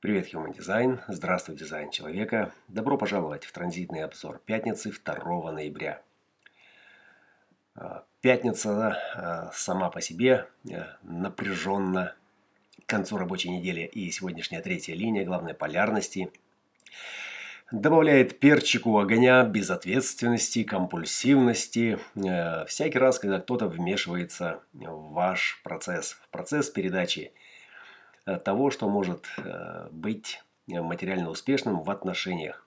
Привет, Human Design. Здравствуй, дизайн человека. Добро пожаловать в транзитный обзор пятницы 2 ноября. А, пятница а, сама по себе э, напряженно к концу рабочей недели и сегодняшняя третья линия главной полярности добавляет перчику огня безответственности, компульсивности. Э, всякий раз, когда кто-то вмешивается в ваш процесс, в процесс передачи того, что может э, быть материально успешным в отношениях.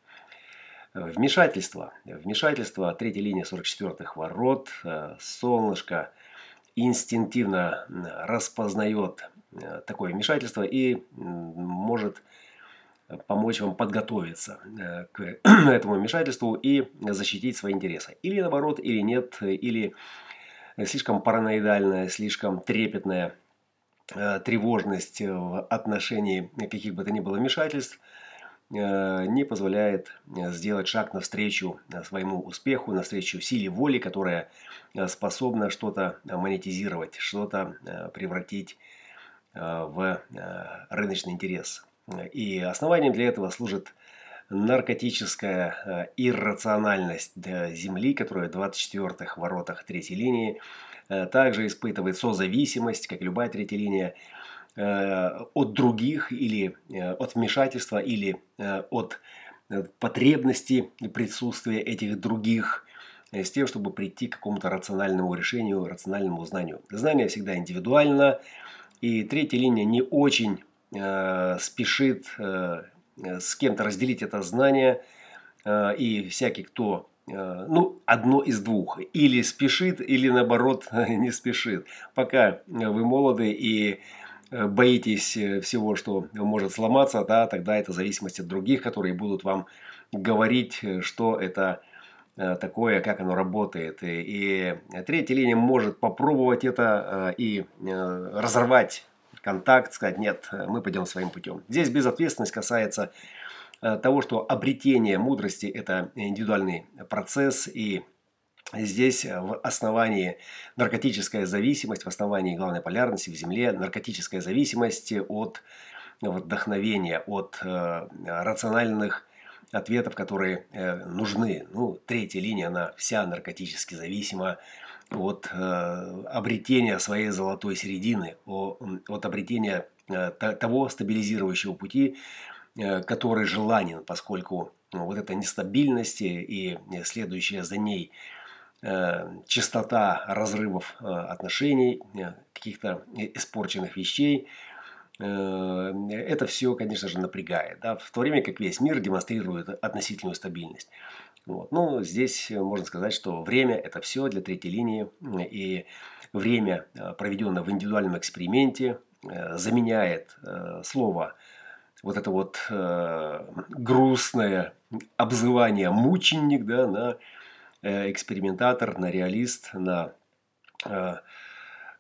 Вмешательство. Вмешательство третьей линии 44-х ворот. Э, солнышко инстинктивно распознает такое вмешательство и может помочь вам подготовиться к этому вмешательству и защитить свои интересы. Или наоборот, или нет, или слишком параноидальное, слишком трепетное Э, тревожность в отношении каких бы то ни было вмешательств э, не позволяет э, сделать шаг навстречу своему успеху, навстречу силе воли, которая способна что-то монетизировать, что-то превратить в рыночный интерес. И основанием для этого служит наркотическая иррациональность Земли, которая в 24-х воротах третьей линии – Э, также испытывает созависимость, как любая третья линия, э, от других или э, от вмешательства или от потребности присутствия этих других с тем, чтобы прийти к какому-то рациональному решению, рациональному знанию. Знание всегда индивидуально, и третья линия не очень спешит с кем-то разделить это знание, и всякий, кто Э, ну, одно из двух. Или спешит, или наоборот не спешит. Пока вы молоды и э, боитесь э, всего, что может сломаться, да, тогда это зависимость от других, которые будут вам говорить, что это такое, как оно работает. И, третья линия может попробовать это и разорвать контакт, сказать, нет, мы пойдем своим путем. Здесь безответственность касается Э, того, что обретение мудрости – это индивидуальный процесс, и Здесь в основании наркотическая зависимость, в основании главной полярности в Земле, наркотическая зависимость от вдохновения, от э, рациональных ответов, которые э, нужны. Ну, третья линия, она вся наркотически зависима от э, обретения своей золотой середины, от обретения э, того стабилизирующего пути, Э, который желанен, поскольку ну, вот эта нестабильность и следующая за ней э, частота разрывов э, отношений, каких-то испорченных вещей, это все, конечно же, напрягает. Да? В то время как весь мир демонстрирует относительную стабильность. Вот. Ну, здесь можно сказать, что время – это все для третьей линии. И время, проведенное в индивидуальном эксперименте, заменяет слово вот это вот э, грустное обзывание мученик, да, на э, экспериментатор, на реалист, на э,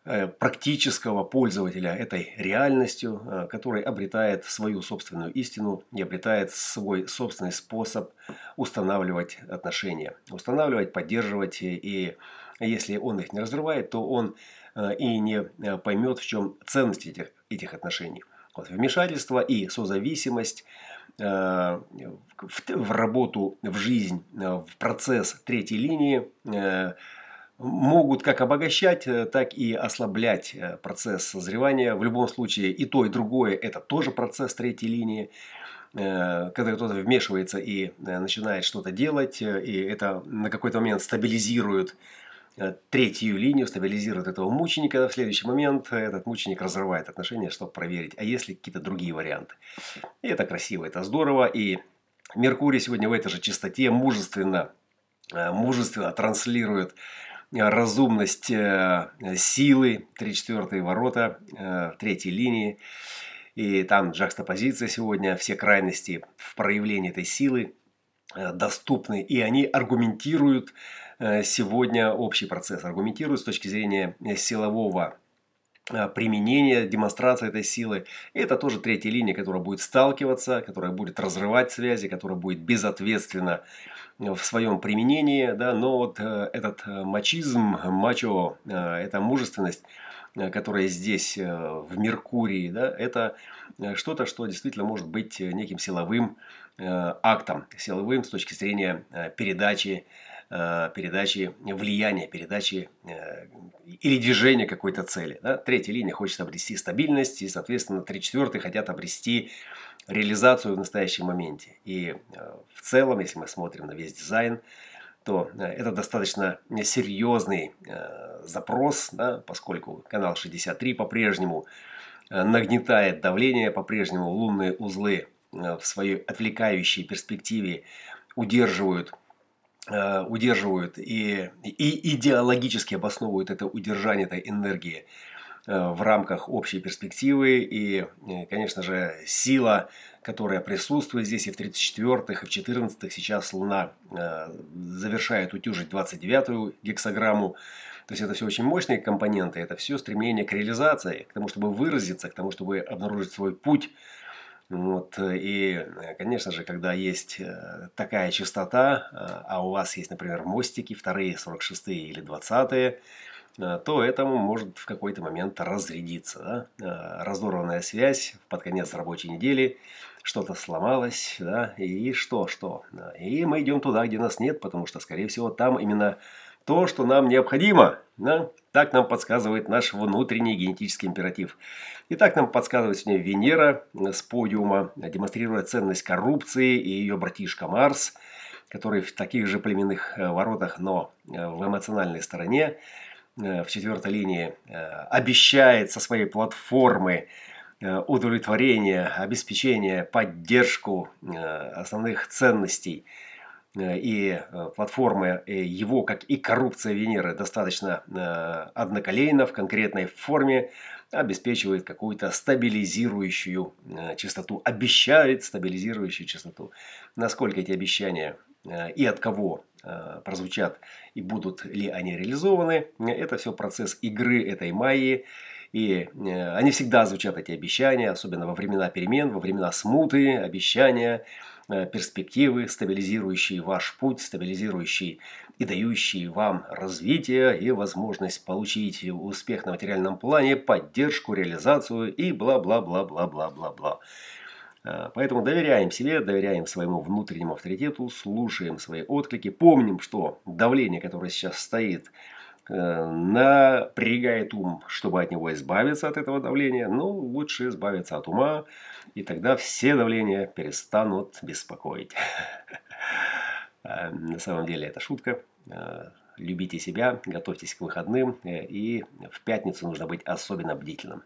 э, практического пользователя этой реальностью, э, который обретает свою собственную истину и обретает свой собственный способ устанавливать отношения, устанавливать, поддерживать и если он их не разрывает, то он э, и не поймет, в чем ценность этих, этих отношений. Вмешательство и созависимость э, в, в работу, в жизнь, э, в процесс третьей линии э, могут как обогащать, так и ослаблять процесс созревания. В любом случае и то, и другое – это тоже процесс третьей линии. Когда кто-то вмешивается и начинает что-то делать, и это на какой-то момент стабилизирует третью линию, стабилизирует этого мученика. В следующий момент этот мученик разрывает отношения, чтобы проверить, а есть ли какие-то другие варианты. И это красиво, это здорово. И Меркурий сегодня в этой же частоте мужественно, э, мужественно транслирует разумность э, силы, 3-4 ворота, третьей линии. И там джакстопозиция сегодня, все крайности в проявлении этой силы доступны. И они аргументируют Э, сегодня общий процесс. Аргументируют с точки зрения э, силового э, применения, демонстрации этой силы. И это тоже третья линия, которая будет сталкиваться, которая будет разрывать связи, которая будет безответственно в своем применении. Да? Но вот этот мачизм, мачо, эта мужественность, которое здесь в Меркурии, да, это что-то, что действительно может быть неким силовым актом, силовым с точки зрения передачи Э, передачи влияния, передачи э, или движения какой-то цели. Да? Третья линия хочет обрести стабильность, и, соответственно, три четвертые хотят обрести реализацию в настоящем моменте. И э, в целом, если мы смотрим на весь дизайн, то это достаточно серьезный запрос, да, поскольку канал 63 по-прежнему нагнетает давление, по-прежнему лунные узлы в своей отвлекающей перспективе удерживают Э, удерживают и, и идеологически обосновывают это удержание этой энергии э, в рамках общей перспективы. И, конечно же, сила, которая присутствует здесь и в 34-х, и в 14-х. Сейчас Луна э, завершает утюжить 29-ю гексограмму. То есть это все очень мощные компоненты, это все стремление к реализации, к тому, чтобы выразиться, к тому, чтобы обнаружить свой путь вот, э, и, э, конечно же, когда есть э, такая частота, а у вас есть, например, мостики, вторые, 46 или 20 то этому может в какой-то момент разрядиться. Да? Разорванная связь под конец рабочей недели, что-то сломалось, да, и что, что. И мы идем туда, где нас нет, потому что, скорее всего, там именно то, что нам необходимо. Да? Так нам подсказывает наш внутренний генетический императив. И так нам подсказывает сегодня Венера с подиума, демонстрируя ценность коррупции и ее братишка Марс, который в таких же племенных э, воротах, но э, в эмоциональной стороне, э, в четвертой линии, обещает со своей платформы удовлетворение, обеспечение, поддержку основных ценностей – Э, и э, платформы э, его, как и коррупция Венеры, достаточно одноколейно, в конкретной форме, обеспечивает какую-то стабилизирующую частоту, обещает стабилизирующую частоту. Насколько эти обещания и от кого прозвучат и будут ли они реализованы, это все процесс игры этой майи. И они всегда звучат, эти обещания, особенно во времена перемен, во времена смуты, обещания – Э, перспективы, стабилизирующие ваш путь, стабилизирующие и дающие вам развитие и возможность получить успех на материальном плане, поддержку, реализацию и бла-бла-бла-бла-бла-бла-бла. Э, поэтому доверяем себе, доверяем своему внутреннему авторитету, слушаем свои отклики, помним, что давление, которое сейчас стоит, э, напрягает ум, чтобы от него избавиться, от этого давления. Ну, лучше избавиться от ума, и тогда все давления перестанут беспокоить. Э, на самом деле это шутка. Э, любите себя, готовьтесь к выходным. Э, и в пятницу нужно быть особенно бдительным.